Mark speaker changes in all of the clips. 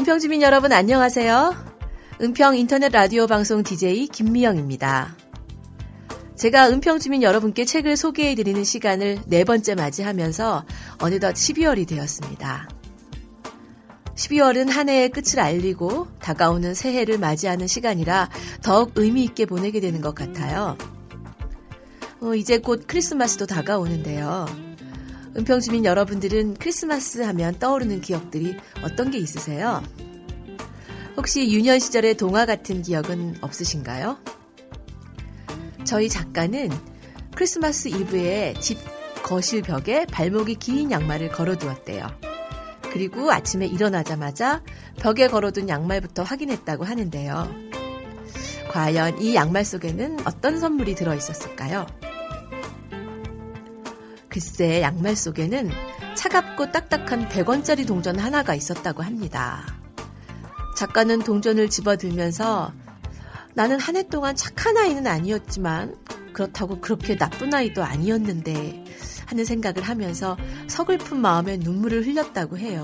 Speaker 1: 은평 주민 여러분 안녕하세요. 은평 인터넷 라디오 방송 DJ 김미영입니다. 제가 은평 주민 여러분께 책을 소개해 드리는 시간을 네 번째 맞이하면서 어느덧 12월이 되었습니다. 12월은 한 해의 끝을 알리고 다가오는 새해를 맞이하는 시간이라 더욱 의미 있게 보내게 되는 것 같아요. 어, 이제 곧 크리스마스도 다가오는데요. 은평 주민 여러분들은 크리스마스 하면 떠오르는 기억들이 어떤 게 있으세요? 혹시 유년 시절의 동화 같은 기억은 없으신가요? 저희 작가는 크리스마스 이브에 집 거실 벽에 발목이 긴 양말을 걸어두었대요. 그리고 아침에 일어나자마자 벽에 걸어둔 양말부터 확인했다고 하는데요. 과연 이 양말 속에는 어떤 선물이 들어 있었을까요? 글쎄 양말 속에는 차갑고 딱딱한 100원짜리 동전 하나가 있었다고 합니다. 작가는 동전을 집어들면서 나는 한 해 동안 착한 아이는 아니었지만 그렇다고 그렇게 나쁜 아이도 아니었는데 하는 생각을 하면서 서글픈 마음에 눈물을 흘렸다고 해요.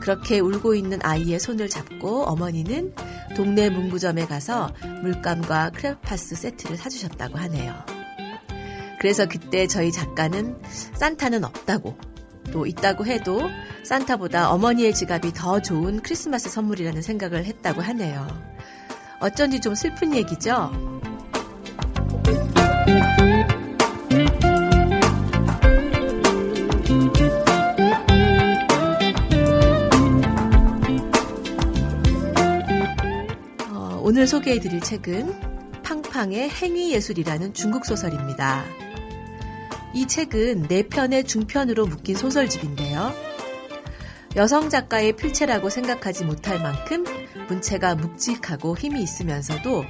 Speaker 1: 그렇게 울고 있는 아이의 손을 잡고 어머니는 동네 문구점에 가서 물감과 크레파스 세트를 사주셨다고 하네요. 그래서 그때 저희 작가는 산타는 없다고 또 있다고 해도 산타보다 어머니의 지갑이 더 좋은 크리스마스 선물이라는 생각을 했다고 하네요. 어쩐지 좀 슬픈 얘기죠? 어, 오늘 소개해드릴 책은 팡팡의 행위예술이라는 중국 소설입니다. 이 책은 네 편의 중편으로 묶인 소설집인데요. 여성 작가의 필체라고 생각하지 못할 만큼 문체가 묵직하고 힘이 있으면서도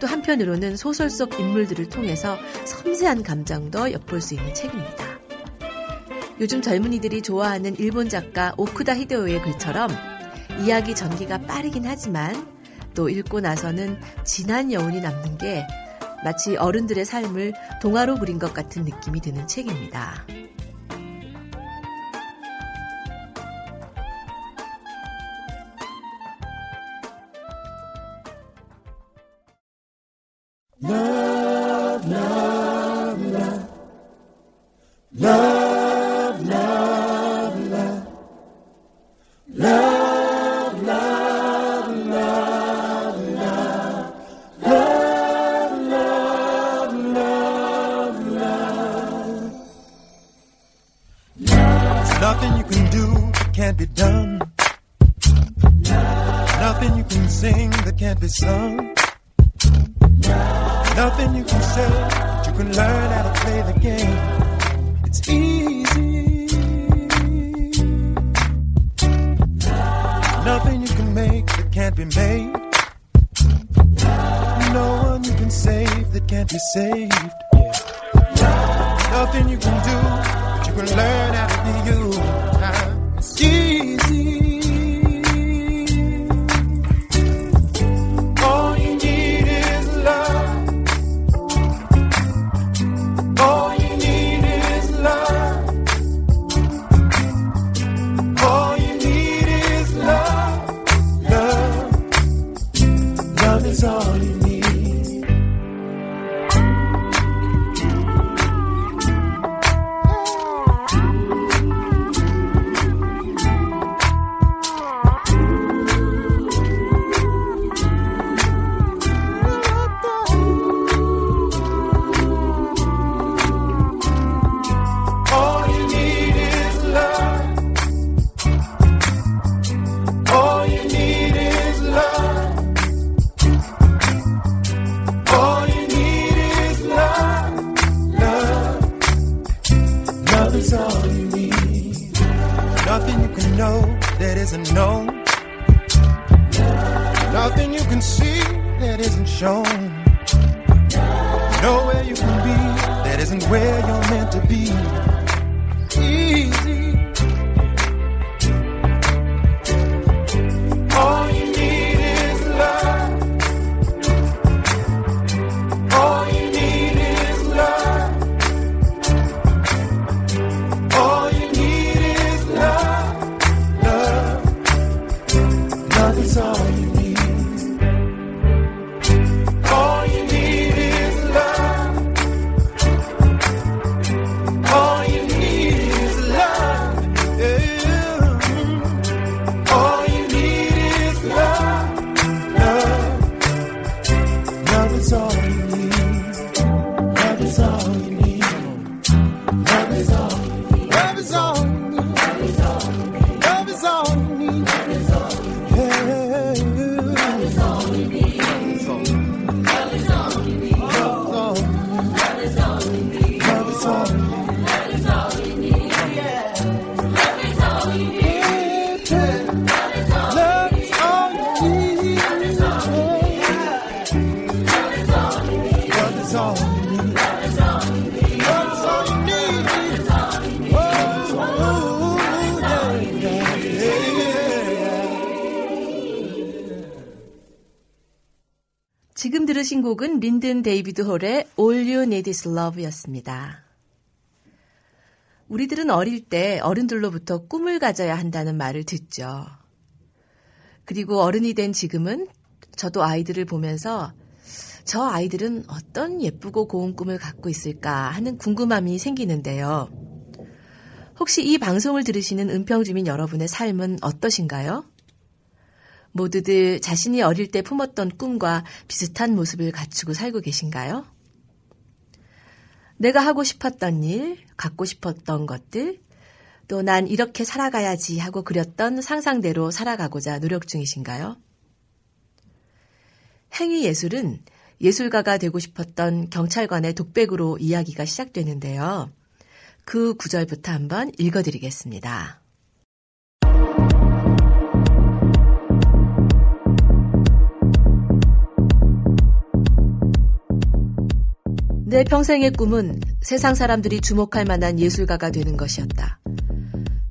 Speaker 1: 또 한편으로는 소설 속 인물들을 통해서 섬세한 감정도 엿볼 수 있는 책입니다. 요즘 젊은이들이 좋아하는 일본 작가 오쿠다 히데오의 글처럼 이야기 전개가 빠르긴 하지만 또 읽고 나서는 진한 여운이 남는 게 마치 어른들의 삶을 동화로 그린 것 같은 느낌이 드는 책입니다.
Speaker 2: There's
Speaker 1: song. 들으신 곡은 린든 데이비드 홀의 All You Need Is Love였습니다. 우리들은 어릴 때 어른들로부터 꿈을 가져야 한다는 말을 듣죠. 그리고 어른이 된 지금은 저도 아이들을 보면서 저 아이들은 어떤 예쁘고 고운 꿈을 갖고 있을까 하는 궁금함이 생기는데요. 혹시 이 방송을 들으시는 은평주민 여러분의 삶은 어떠신가요? 모두들 자신이 어릴 때 품었던 꿈과 비슷한 모습을 갖추고 살고 계신가요? 내가 하고 싶었던 일, 갖고 싶었던 것들, 또 난 이렇게 살아가야지 하고 그렸던 상상대로 살아가고자 노력 중이신가요? 행위 예술은 예술가가 되고 싶었던 경찰관의 독백으로 이야기가 시작되는데요. 그 구절부터 한번 읽어드리겠습니다. 내 평생의 꿈은 세상 사람들이 주목할 만한 예술가가 되는 것이었다.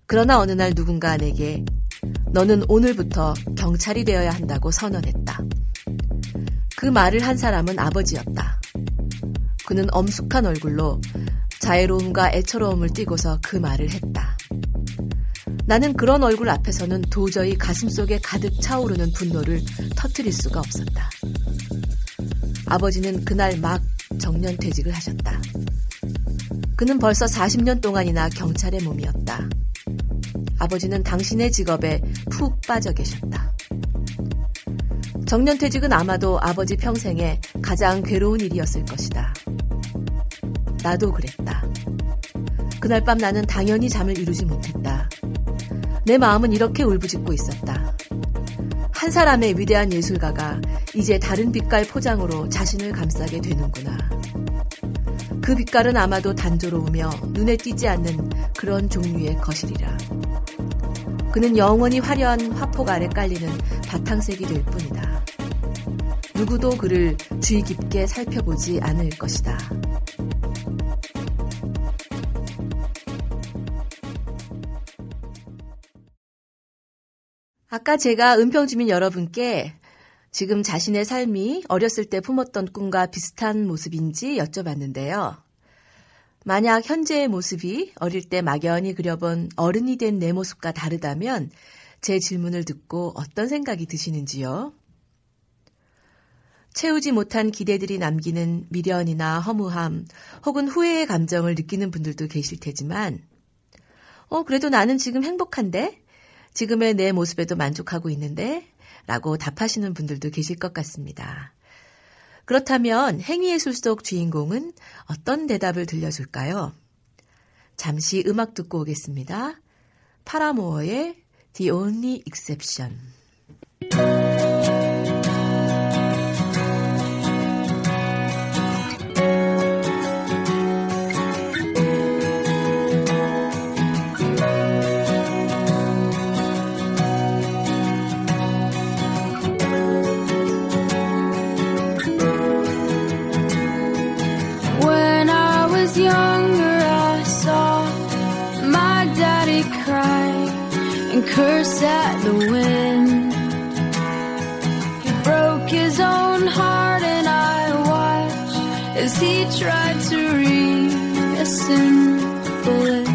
Speaker 1: 그러나 어느 날 누군가 내게 너는 오늘부터 경찰이 되어야 한다고 선언했다. 그 말을 한 사람은 아버지였다. 그는 엄숙한 얼굴로 자애로움과 애처로움을 띠고서 그 말을 했다. 나는 그런 얼굴 앞에서는 도저히 가슴 속에 가득 차오르는 분노를 터뜨릴 수가 없었다. 아버지는 그날 막 정년 퇴직을 하셨다. 그는 벌써 40년 동안이나 경찰의 몸이었다. 아버지는 당신의 직업에 푹 빠져 계셨다. 정년 퇴직은 아마도 아버지 평생에 가장 괴로운 일이었을 것이다. 나도 그랬다. 그날 밤 나는 당연히 잠을 이루지 못했다. 내 마음은 이렇게 울부짖고 있었다. 한 사람의 위대한 예술가가 이제 다른 빛깔 포장으로 자신을 감싸게 되는구나. 그 빛깔은 아마도 단조로우며 눈에 띄지 않는 그런 종류의 것이리라. 그는 영원히 화려한 화폭 아래 깔리는 바탕색이 될 뿐이다. 누구도 그를 주의 깊게 살펴보지 않을 것이다. 아까 제가 은평주민 여러분께 지금 자신의 삶이 어렸을 때 품었던 꿈과 비슷한 모습인지 여쭤봤는데요. 만약 현재의 모습이 어릴 때 막연히 그려본 어른이 된 내 모습과 다르다면 제 질문을 듣고 어떤 생각이 드시는지요? 채우지 못한 기대들이 남기는 미련이나 허무함 혹은 후회의 감정을 느끼는 분들도 계실 테지만, 어, 그래도 나는 지금 행복한데? 지금의 내 모습에도 만족하고 있는데? 라고 답하시는 분들도 계실 것 같습니다. 그렇다면 행위예술 속 주인공은 어떤 대답을 들려줄까요? 잠시 음악 듣고 오겠습니다. 파라모어의 The Only Exception.
Speaker 3: Curse at the wind. He broke his own heart, and I watched as he tried to reassemble it.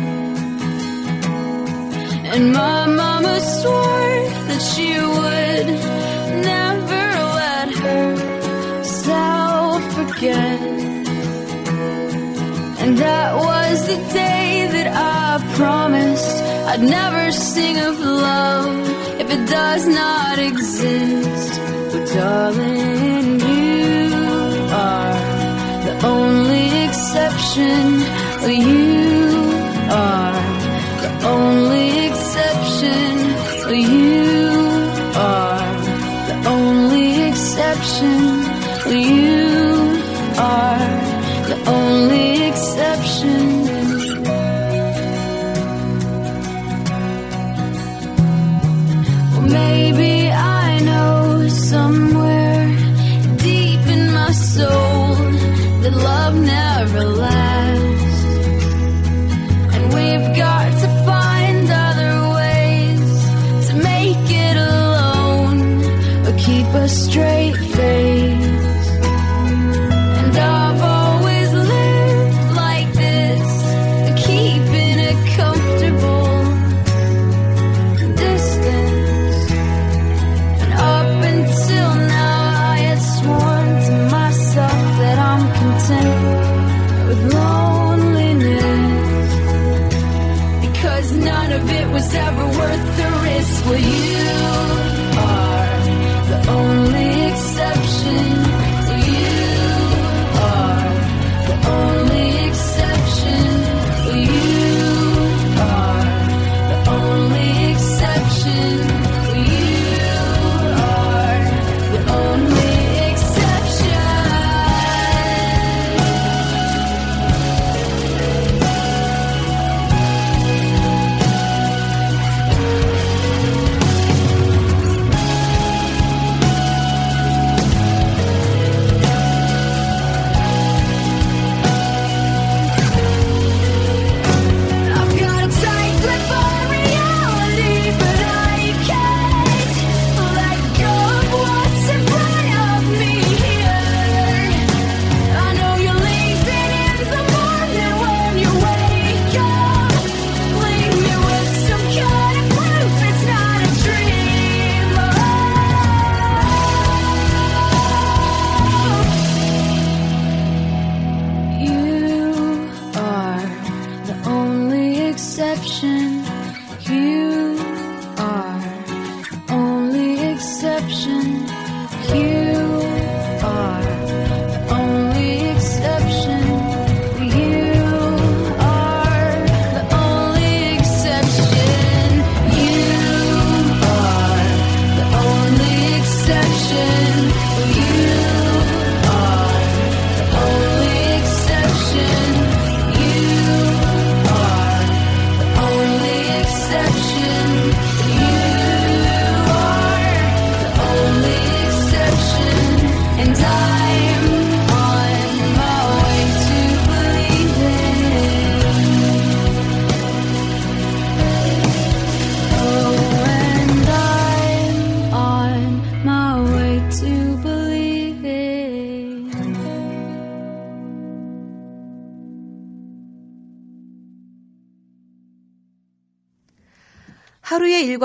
Speaker 3: And my mama swore that she would never let herself forget. And that was the day that I promised I'd never sing of love if it does not exist. But darling, you are the only exception. You are the only loneliness. Because none of it was ever worth the risk. Well, you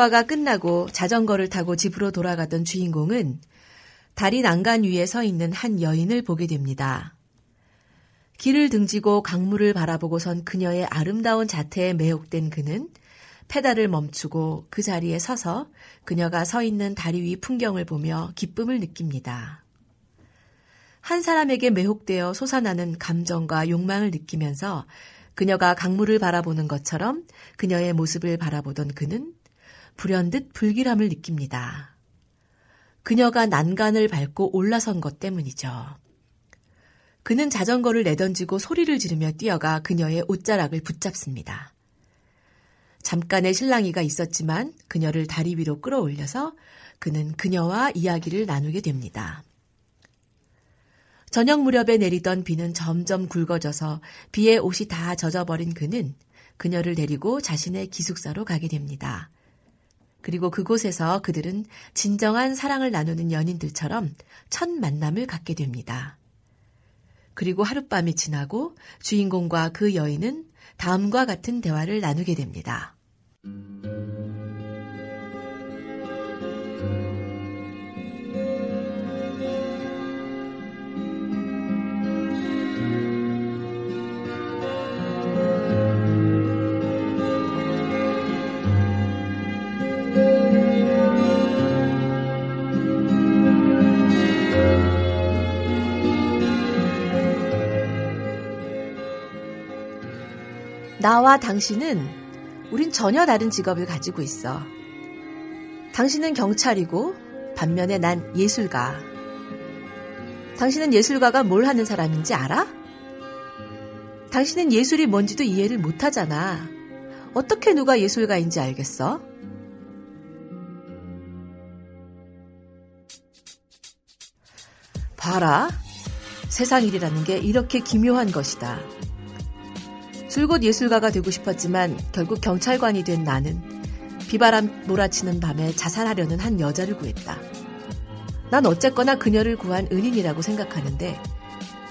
Speaker 1: 일과가 끝나고 자전거를 타고 집으로 돌아가던 주인공은 다리 난간 위에 서 있는 한 여인을 보게 됩니다. 길을 등지고 강물을 바라보고 선 그녀의 아름다운 자태에 매혹된 그는 페달을 멈추고 그 자리에 서서 그녀가 서 있는 다리 위 풍경을 보며 기쁨을 느낍니다. 한 사람에게 매혹되어 솟아나는 감정과 욕망을 느끼면서 그녀가 강물을 바라보는 것처럼 그녀의 모습을 바라보던 그는 불현듯 불길함을 느낍니다. 그녀가 난간을 밟고 올라선 것 때문이죠. 그는 자전거를 내던지고 소리를 지르며 뛰어가 그녀의 옷자락을 붙잡습니다. 잠깐의 실랑이가 있었지만 그녀를 다리 위로 끌어올려서 그는 그녀와 이야기를 나누게 됩니다. 저녁 무렵에 내리던 비는 점점 굵어져서 비에 옷이 다 젖어버린 그는 그녀를 데리고 자신의 기숙사로 가게 됩니다. 그리고 그곳에서 그들은 진정한 사랑을 나누는 연인들처럼 첫 만남을 갖게 됩니다. 그리고 하룻밤이 지나고 주인공과 그 여인은 다음과 같은 대화를 나누게 됩니다. 나와 당신은 우린 전혀 다른 직업을 가지고 있어. 당신은 경찰이고 반면에 난 예술가. 당신은 예술가가 뭘 하는 사람인지 알아? 당신은 예술이 뭔지도 이해를 못 하잖아. 어떻게 누가 예술가인지 알겠어? 봐라. 세상 일이라는 게 이렇게 기묘한 것이다. 줄곧 예술가가 되고 싶었지만 결국 경찰관이 된 나는 비바람 몰아치는 밤에 자살하려는 한 여자를 구했다. 난 어쨌거나 그녀를 구한 은인이라고 생각하는데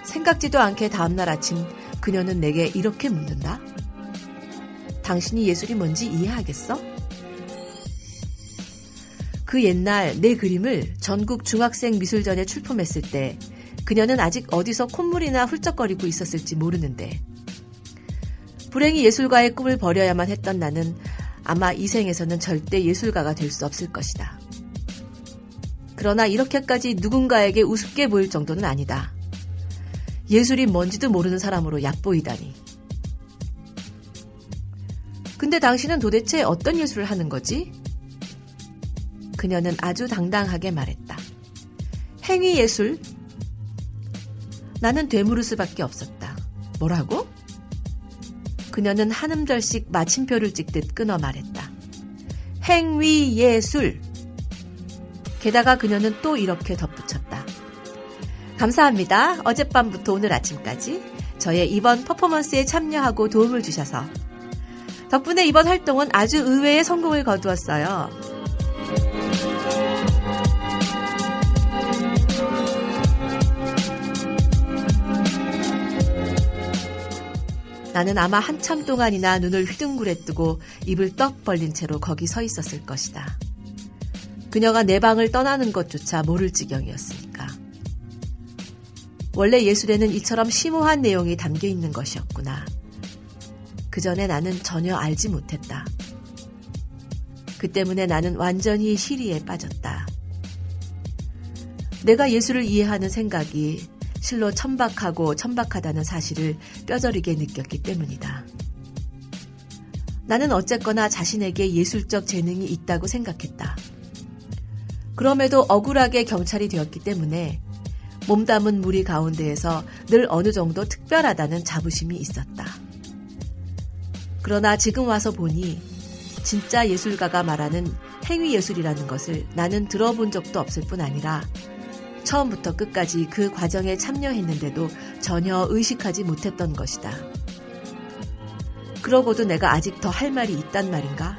Speaker 1: 생각지도 않게 다음날 아침 그녀는 내게 이렇게 묻는다. 당신이 예술이 뭔지 이해하겠어? 그 옛날 내 그림을 전국 중학생 미술전에 출품했을 때 그녀는 아직 어디서 콧물이나 훌쩍거리고 있었을지 모르는데 불행히 예술가의 꿈을 버려야만 했던 나는 아마 이 생에서는 절대 예술가가 될 수 없을 것이다. 그러나 이렇게까지 누군가에게 우습게 보일 정도는 아니다. 예술이 뭔지도 모르는 사람으로 얕보이다니. 근데 당신은 도대체 어떤 예술을 하는 거지? 그녀는 아주 당당하게 말했다. 행위 예술? 나는 되물을 수밖에 없었다. 뭐라고? 그녀는 한 음절씩 마침표를 찍듯 끊어 말했다. 행위 예술. 게다가 그녀는 또 이렇게 덧붙였다. 감사합니다. 어젯밤부터 오늘 아침까지 저의 이번 퍼포먼스에 참여하고 도움을 주셔서 덕분에 이번 활동은 아주 의외의 성공을 거두었어요. 나는 아마 한참 동안이나 눈을 휘둥그레 뜨고 입을 떡 벌린 채로 거기 서 있었을 것이다. 그녀가 내 방을 떠나는 것조차 모를 지경이었으니까. 원래 예술에는 이처럼 심오한 내용이 담겨 있는 것이었구나. 그 전에 나는 전혀 알지 못했다. 그 때문에 나는 완전히 시리에 빠졌다. 내가 예술을 이해하는 생각이 실로 천박하고 천박하다는 사실을 뼈저리게 느꼈기 때문이다. 나는 어쨌거나 자신에게 예술적 재능이 있다고 생각했다. 그럼에도 억울하게 경찰이 되었기 때문에 몸담은 무리 가운데에서 늘 어느 정도 특별하다는 자부심이 있었다. 그러나 지금 와서 보니 진짜 예술가가 말하는 행위 예술이라는 것을 나는 들어본 적도 없을 뿐 아니라 처음부터 끝까지 그 과정에 참여했는데도 전혀 의식하지 못했던 것이다. 그러고도 내가 아직 더 할 말이 있단 말인가?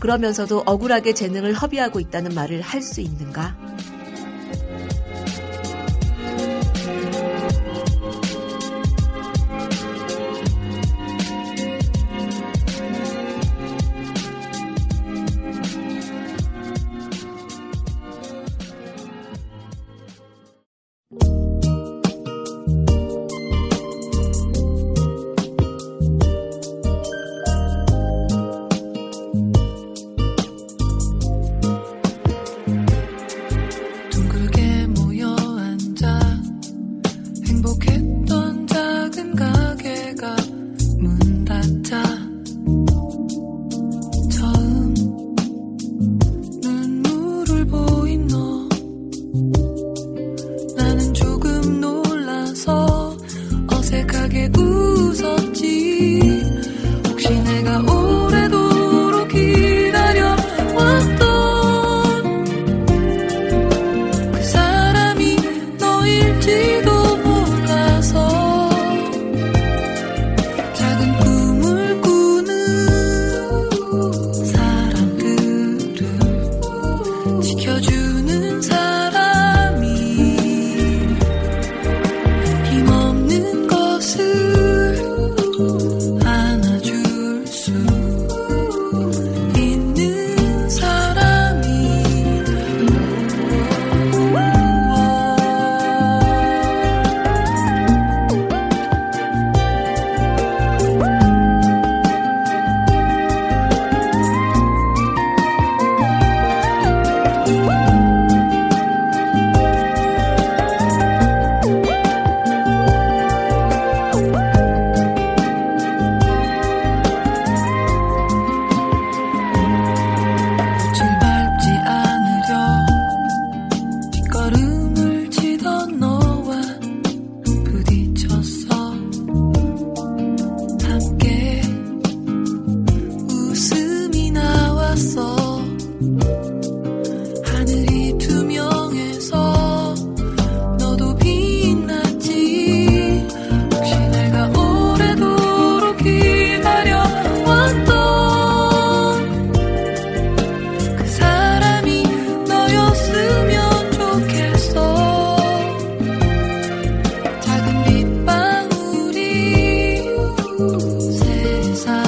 Speaker 1: 그러면서도 억울하게 재능을 허비하고 있다는 말을 할 수 있는가?
Speaker 4: 세상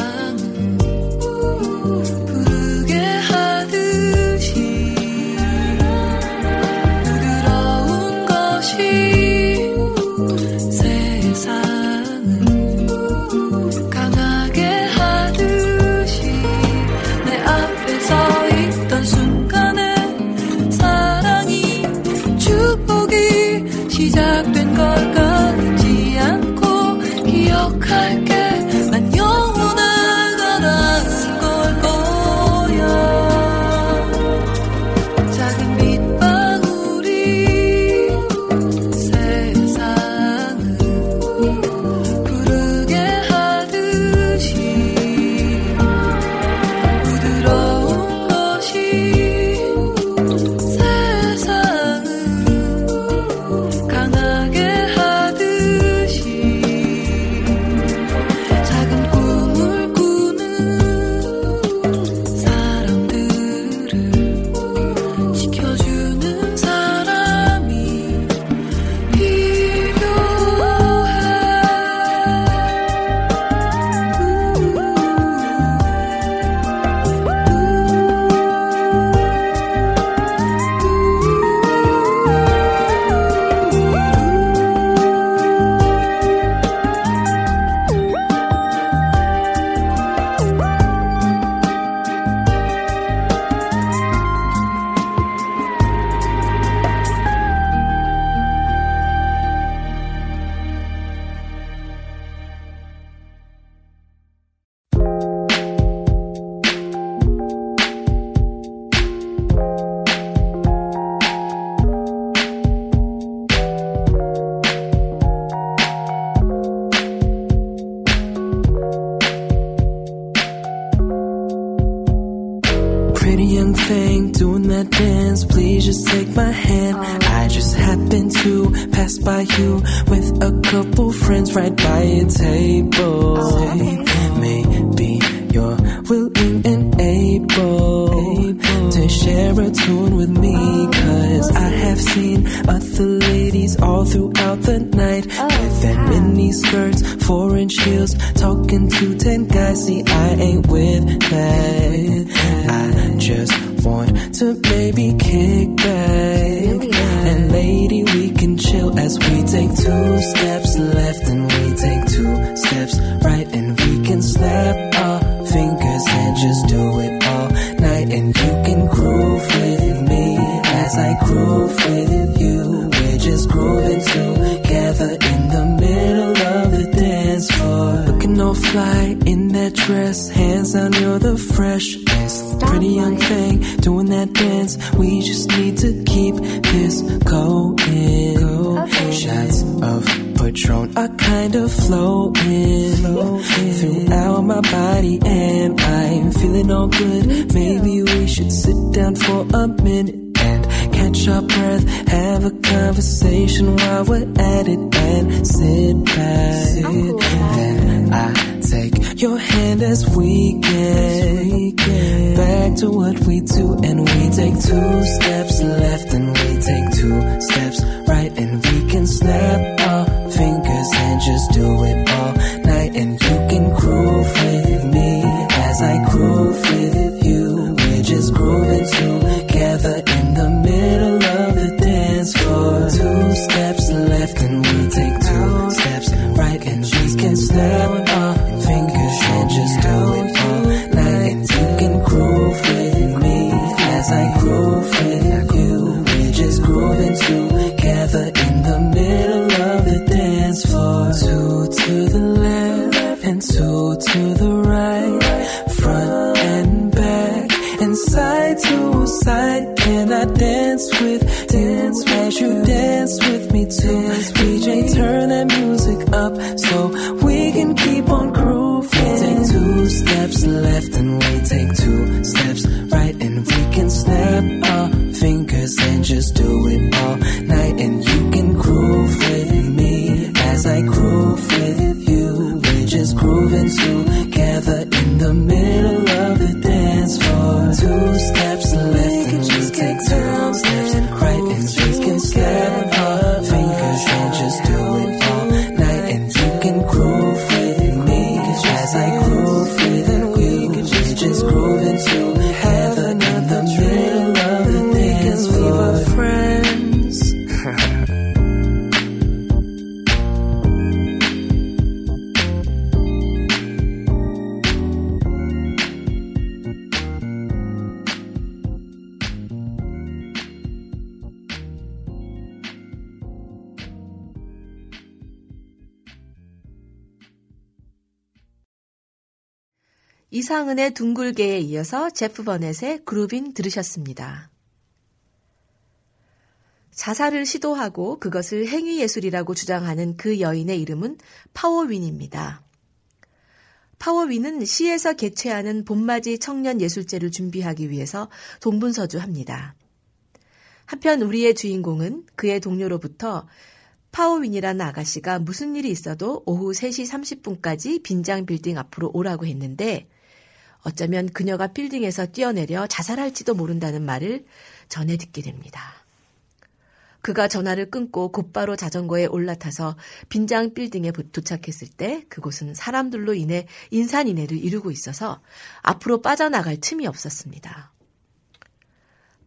Speaker 4: mini skirts, four inch heels, talking to ten guys. See, I ain't with that. I just want to maybe kick back. And lady, we can chill as we take two steps left and we take two steps right. And we can snap our fingers and just do it all night. And you can groove with me as I groove with you. We're just grooving together in the middle all fly in that dress, hands down, you're the freshest. Pretty young thing doing that dance. We just need to keep this going. Shots of Patron are kind of flowing throughout my body, and I'm feeling all good. Maybe we should sit down for a minute and catch our breath, have a conversation while we're at it, and sit back. I take your hand as we get back to what we do, and we take two steps left, and we take two steps right, and we can snap
Speaker 1: 이상은의 둥글게에 이어서 제프 버넷의 Groovin' 들으셨습니다. 자살을 시도하고 그것을 행위예술이라고 주장하는 그 여인의 이름은 파워윈입니다. 파워윈은 시에서 개최하는 봄맞이 청년 예술제를 준비하기 위해서 동분서주합니다. 한편 우리의 주인공은 그의 동료로부터 파워윈이라는 아가씨가 무슨 일이 있어도 오후 3시 30분까지 빈장 빌딩 앞으로 오라고 했는데 어쩌면 그녀가 빌딩에서 뛰어내려 자살할지도 모른다는 말을 전해 듣게 됩니다. 그가 전화를 끊고 곧바로 자전거에 올라타서 빈장 빌딩에 도착했을 때 그곳은 사람들로 인해 인산인해를 이루고 있어서 앞으로 빠져나갈 틈이 없었습니다.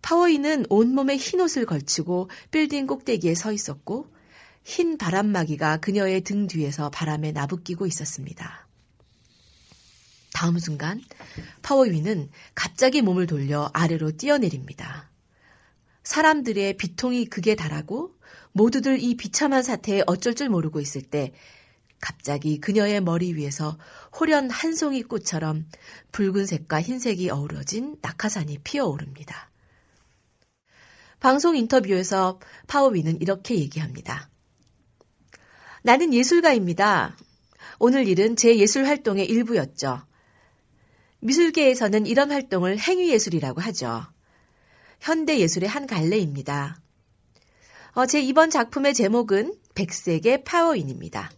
Speaker 1: 파워인은 온몸에 흰 옷을 걸치고 빌딩 꼭대기에 서 있었고 흰 바람막이가 그녀의 등 뒤에서 바람에 나부끼고 있었습니다. 다음 순간 파워윈은 갑자기 몸을 돌려 아래로 뛰어내립니다. 사람들의 비통이 극에 달하고 모두들 이 비참한 사태에 어쩔 줄 모르고 있을 때 갑자기 그녀의 머리 위에서 호련 한 송이 꽃처럼 붉은색과 흰색이 어우러진 낙하산이 피어오릅니다. 방송 인터뷰에서 파워윈은 이렇게 얘기합니다. 나는 예술가입니다. 오늘 일은 제 예술 활동의 일부였죠. 미술계에서는 이런 활동을 행위예술이라고 하죠. 현대 예술의 한 갈래입니다. 어, 제 이번 작품의 제목은 백색의 파워인입니다.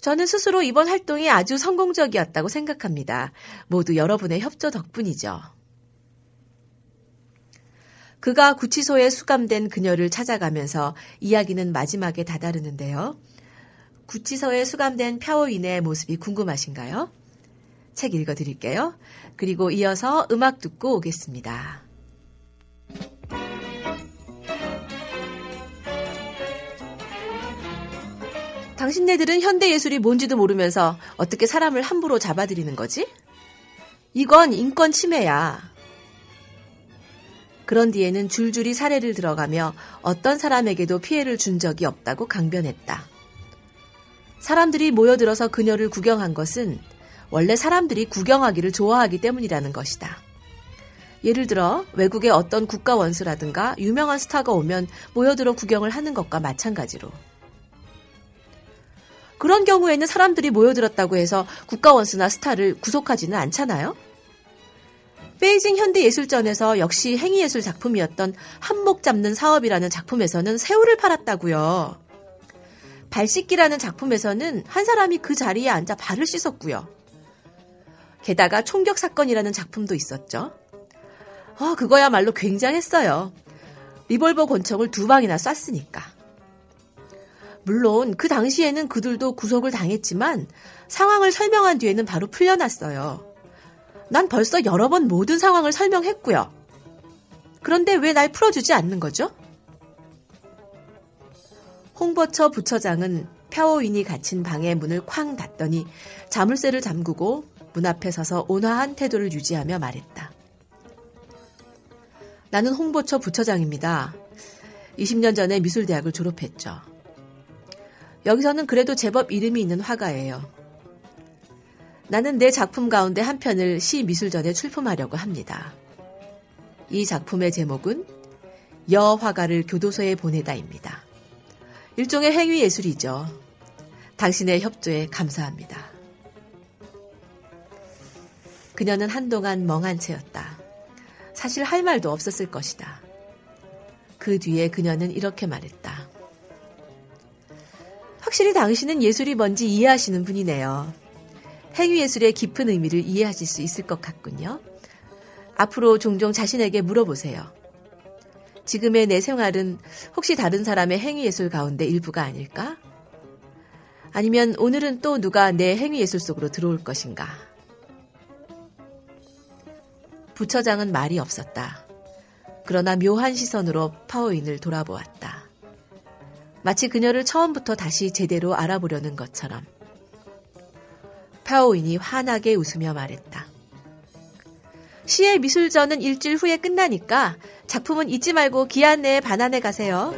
Speaker 1: 저는 스스로 이번 활동이 아주 성공적이었다고 생각합니다. 모두 여러분의 협조 덕분이죠. 그가 구치소에 수감된 그녀를 찾아가면서 이야기는 마지막에 다다르는데요. 구치소에 수감된 펴오인의 모습이 궁금하신가요? 책 읽어드릴게요. 그리고 이어서 음악 듣고 오겠습니다. 당신네들은 현대 예술이 뭔지도 모르면서 어떻게 사람을 함부로 잡아들이는 거지? 이건 인권 침해야. 그런 뒤에는 줄줄이 사례를 들어가며 어떤 사람에게도 피해를 준 적이 없다고 강변했다. 사람들이 모여들어서 그녀를 구경한 것은 원래 사람들이 구경하기를 좋아하기 때문이라는 것이다. 예를 들어 외국의 어떤 국가 원수라든가 유명한 스타가 오면 모여들어 구경을 하는 것과 마찬가지로. 그런 경우에는 사람들이 모여들었다고 해서 국가 원수나 스타를 구속하지는 않잖아요? 베이징 현대예술전에서 역시 행위예술 작품이었던 한목 잡는 사업이라는 작품에서는 새우를 팔았다고요. 발 씻기라는 작품에서는 한 사람이 그 자리에 앉아 발을 씻었고요. 게다가 총격 사건이라는 작품도 있었죠. 아, 그거야말로 굉장했어요. 리볼버 권총을 두 방이나 쐈으니까. 물론 그 당시에는 그들도 구속을 당했지만 상황을 설명한 뒤에는 바로 풀려났어요. 난 벌써 여러 번 모든 상황을 설명했고요. 그런데 왜 날 풀어주지 않는 거죠? 홍보처 부처장은 펴오인이 갇힌 방의 문을 쾅 닫더니 자물쇠를 잠그고 문 앞에 서서 온화한 태도를 유지하며 말했다. 나는 홍보처 부처장입니다. 20년 전에 미술대학을 졸업했죠. 여기서는 그래도 제법 이름이 있는 화가예요. 나는 내 작품 가운데 한 편을 시 미술전에 출품하려고 합니다. 이 작품의 제목은 여 화가를 교도소에 보내다입니다. 일종의 행위 예술이죠. 당신의 협조에 감사합니다. 그녀는 한동안 멍한 채였다. 사실 할 말도 없었을 것이다. 그 뒤에 그녀는 이렇게 말했다. 확실히 당신은 예술이 뭔지 이해하시는 분이네요. 행위예술의 깊은 의미를 이해하실 수 있을 것 같군요. 앞으로 종종 자신에게 물어보세요. 지금의 내 생활은 혹시 다른 사람의 행위예술 가운데 일부가 아닐까? 아니면 오늘은 또 누가 내 행위예술 속으로 들어올 것인가? 부처장은 말이 없었다. 그러나 묘한 시선으로 파워인을 돌아보았다. 마치 그녀를 처음부터 다시 제대로 알아보려는 것처럼. 파오인이 환하게 웃으며 말했다. 시의 미술전은 일주일 후에 끝나니까 작품은 잊지 말고 기한 내에 반환해 가세요.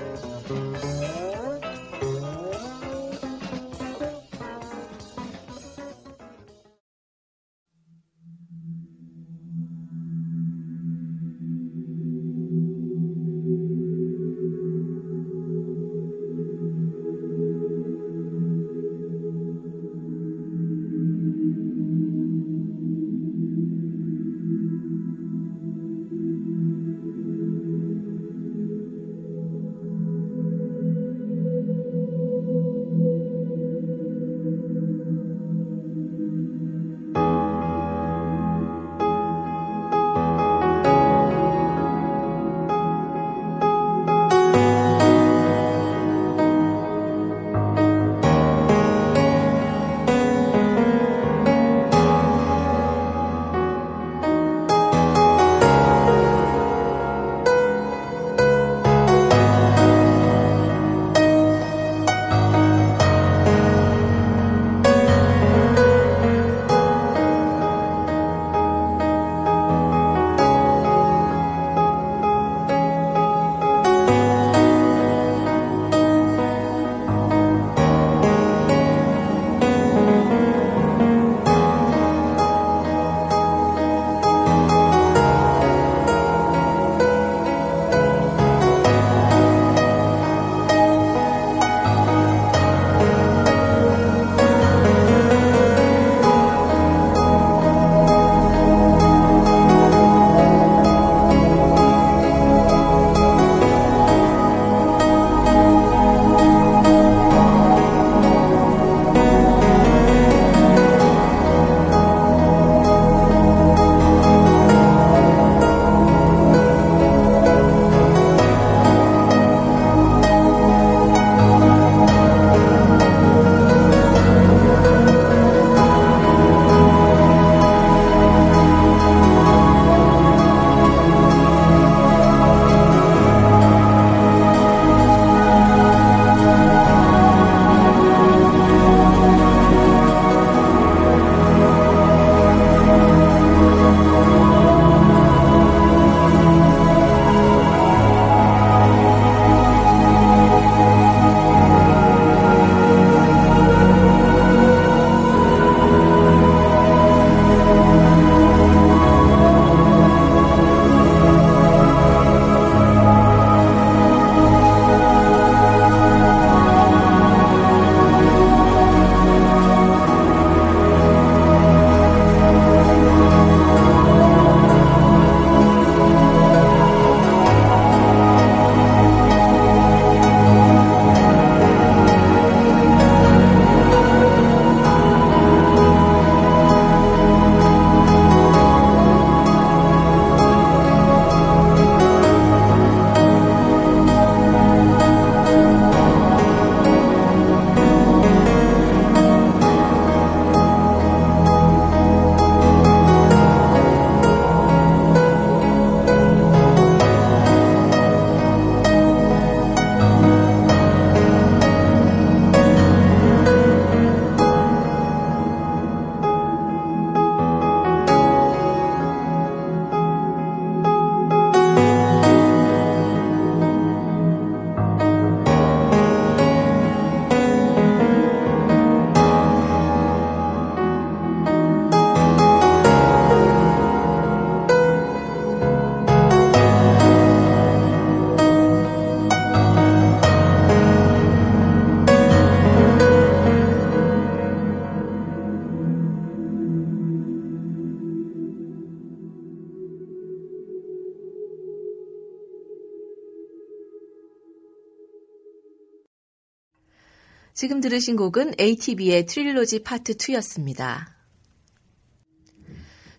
Speaker 1: 들으신 곡은 ATB의 트릴로지 파트 2였습니다.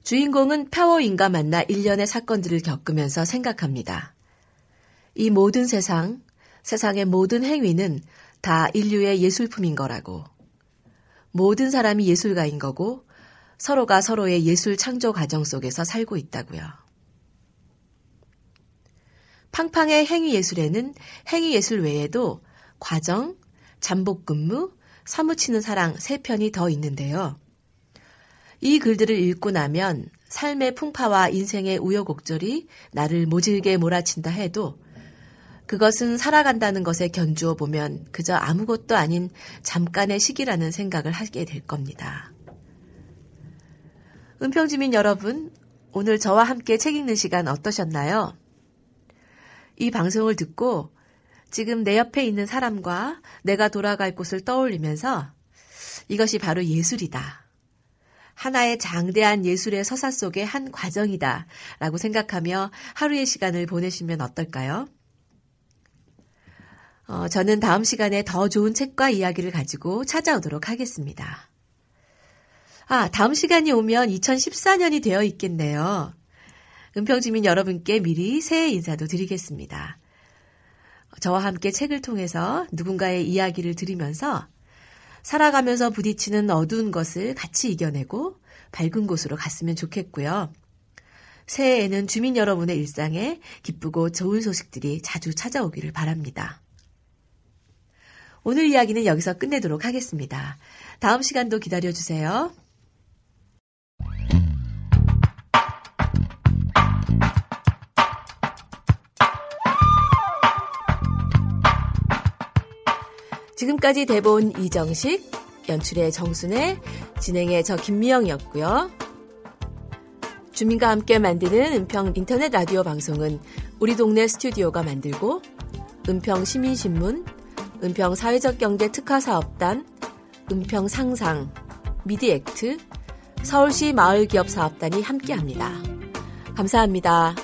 Speaker 1: 주인공은 파워인과 만나 일련의 사건들을 겪으면서 생각합니다. 이 모든 세상, 세상의 모든 행위는 다 인류의 예술품인 거라고. 모든 사람이 예술가인 거고 서로가 서로의 예술 창조 과정 속에서 살고 있다고요. 팡팡의 행위 예술에는 행위 예술 외에도 과정, 잠복 근무, 사무치는 사랑 세 편이 더 있는데요. 이 글들을 읽고 나면 삶의 풍파와 인생의 우여곡절이 나를 모질게 몰아친다 해도 그것은 살아간다는 것에 견주어 보면 그저 아무것도 아닌 잠깐의 시기라는 생각을 하게 될 겁니다. 은평주민 여러분, 오늘 저와 함께 책 읽는 시간 어떠셨나요? 이 방송을 듣고 지금 내 옆에 있는 사람과 내가 돌아갈 곳을 떠올리면서 이것이 바로 예술이다. 하나의 장대한 예술의 서사 속의 한 과정이다. 라고 생각하며 하루의 시간을 보내시면 어떨까요? 어, 저는 다음 시간에 더 좋은 책과 이야기를 가지고 찾아오도록 하겠습니다. 아, 다음 시간이 오면 2014년이 되어 있겠네요. 은평주민 여러분께 미리 새해 인사도 드리겠습니다. 저와 함께 책을 통해서 누군가의 이야기를 들으면서 살아가면서 부딪히는 어두운 것을 같이 이겨내고 밝은 곳으로 갔으면 좋겠고요. 새해에는 주민 여러분의 일상에 기쁘고 좋은 소식들이 자주 찾아오기를 바랍니다. 오늘 이야기는 여기서 끝내도록 하겠습니다. 다음 시간도 기다려주세요. 지금까지 대본 이정식, 연출의 정순애, 진행의 저 김미영이었고요. 주민과 함께 만드는 은평 인터넷 라디오 방송은 우리 동네 스튜디오가 만들고 은평 시민신문, 은평 사회적 경제 특화 사업단, 은평 상상, 미디액트, 서울시 마을기업 사업단이 함께합니다. 감사합니다.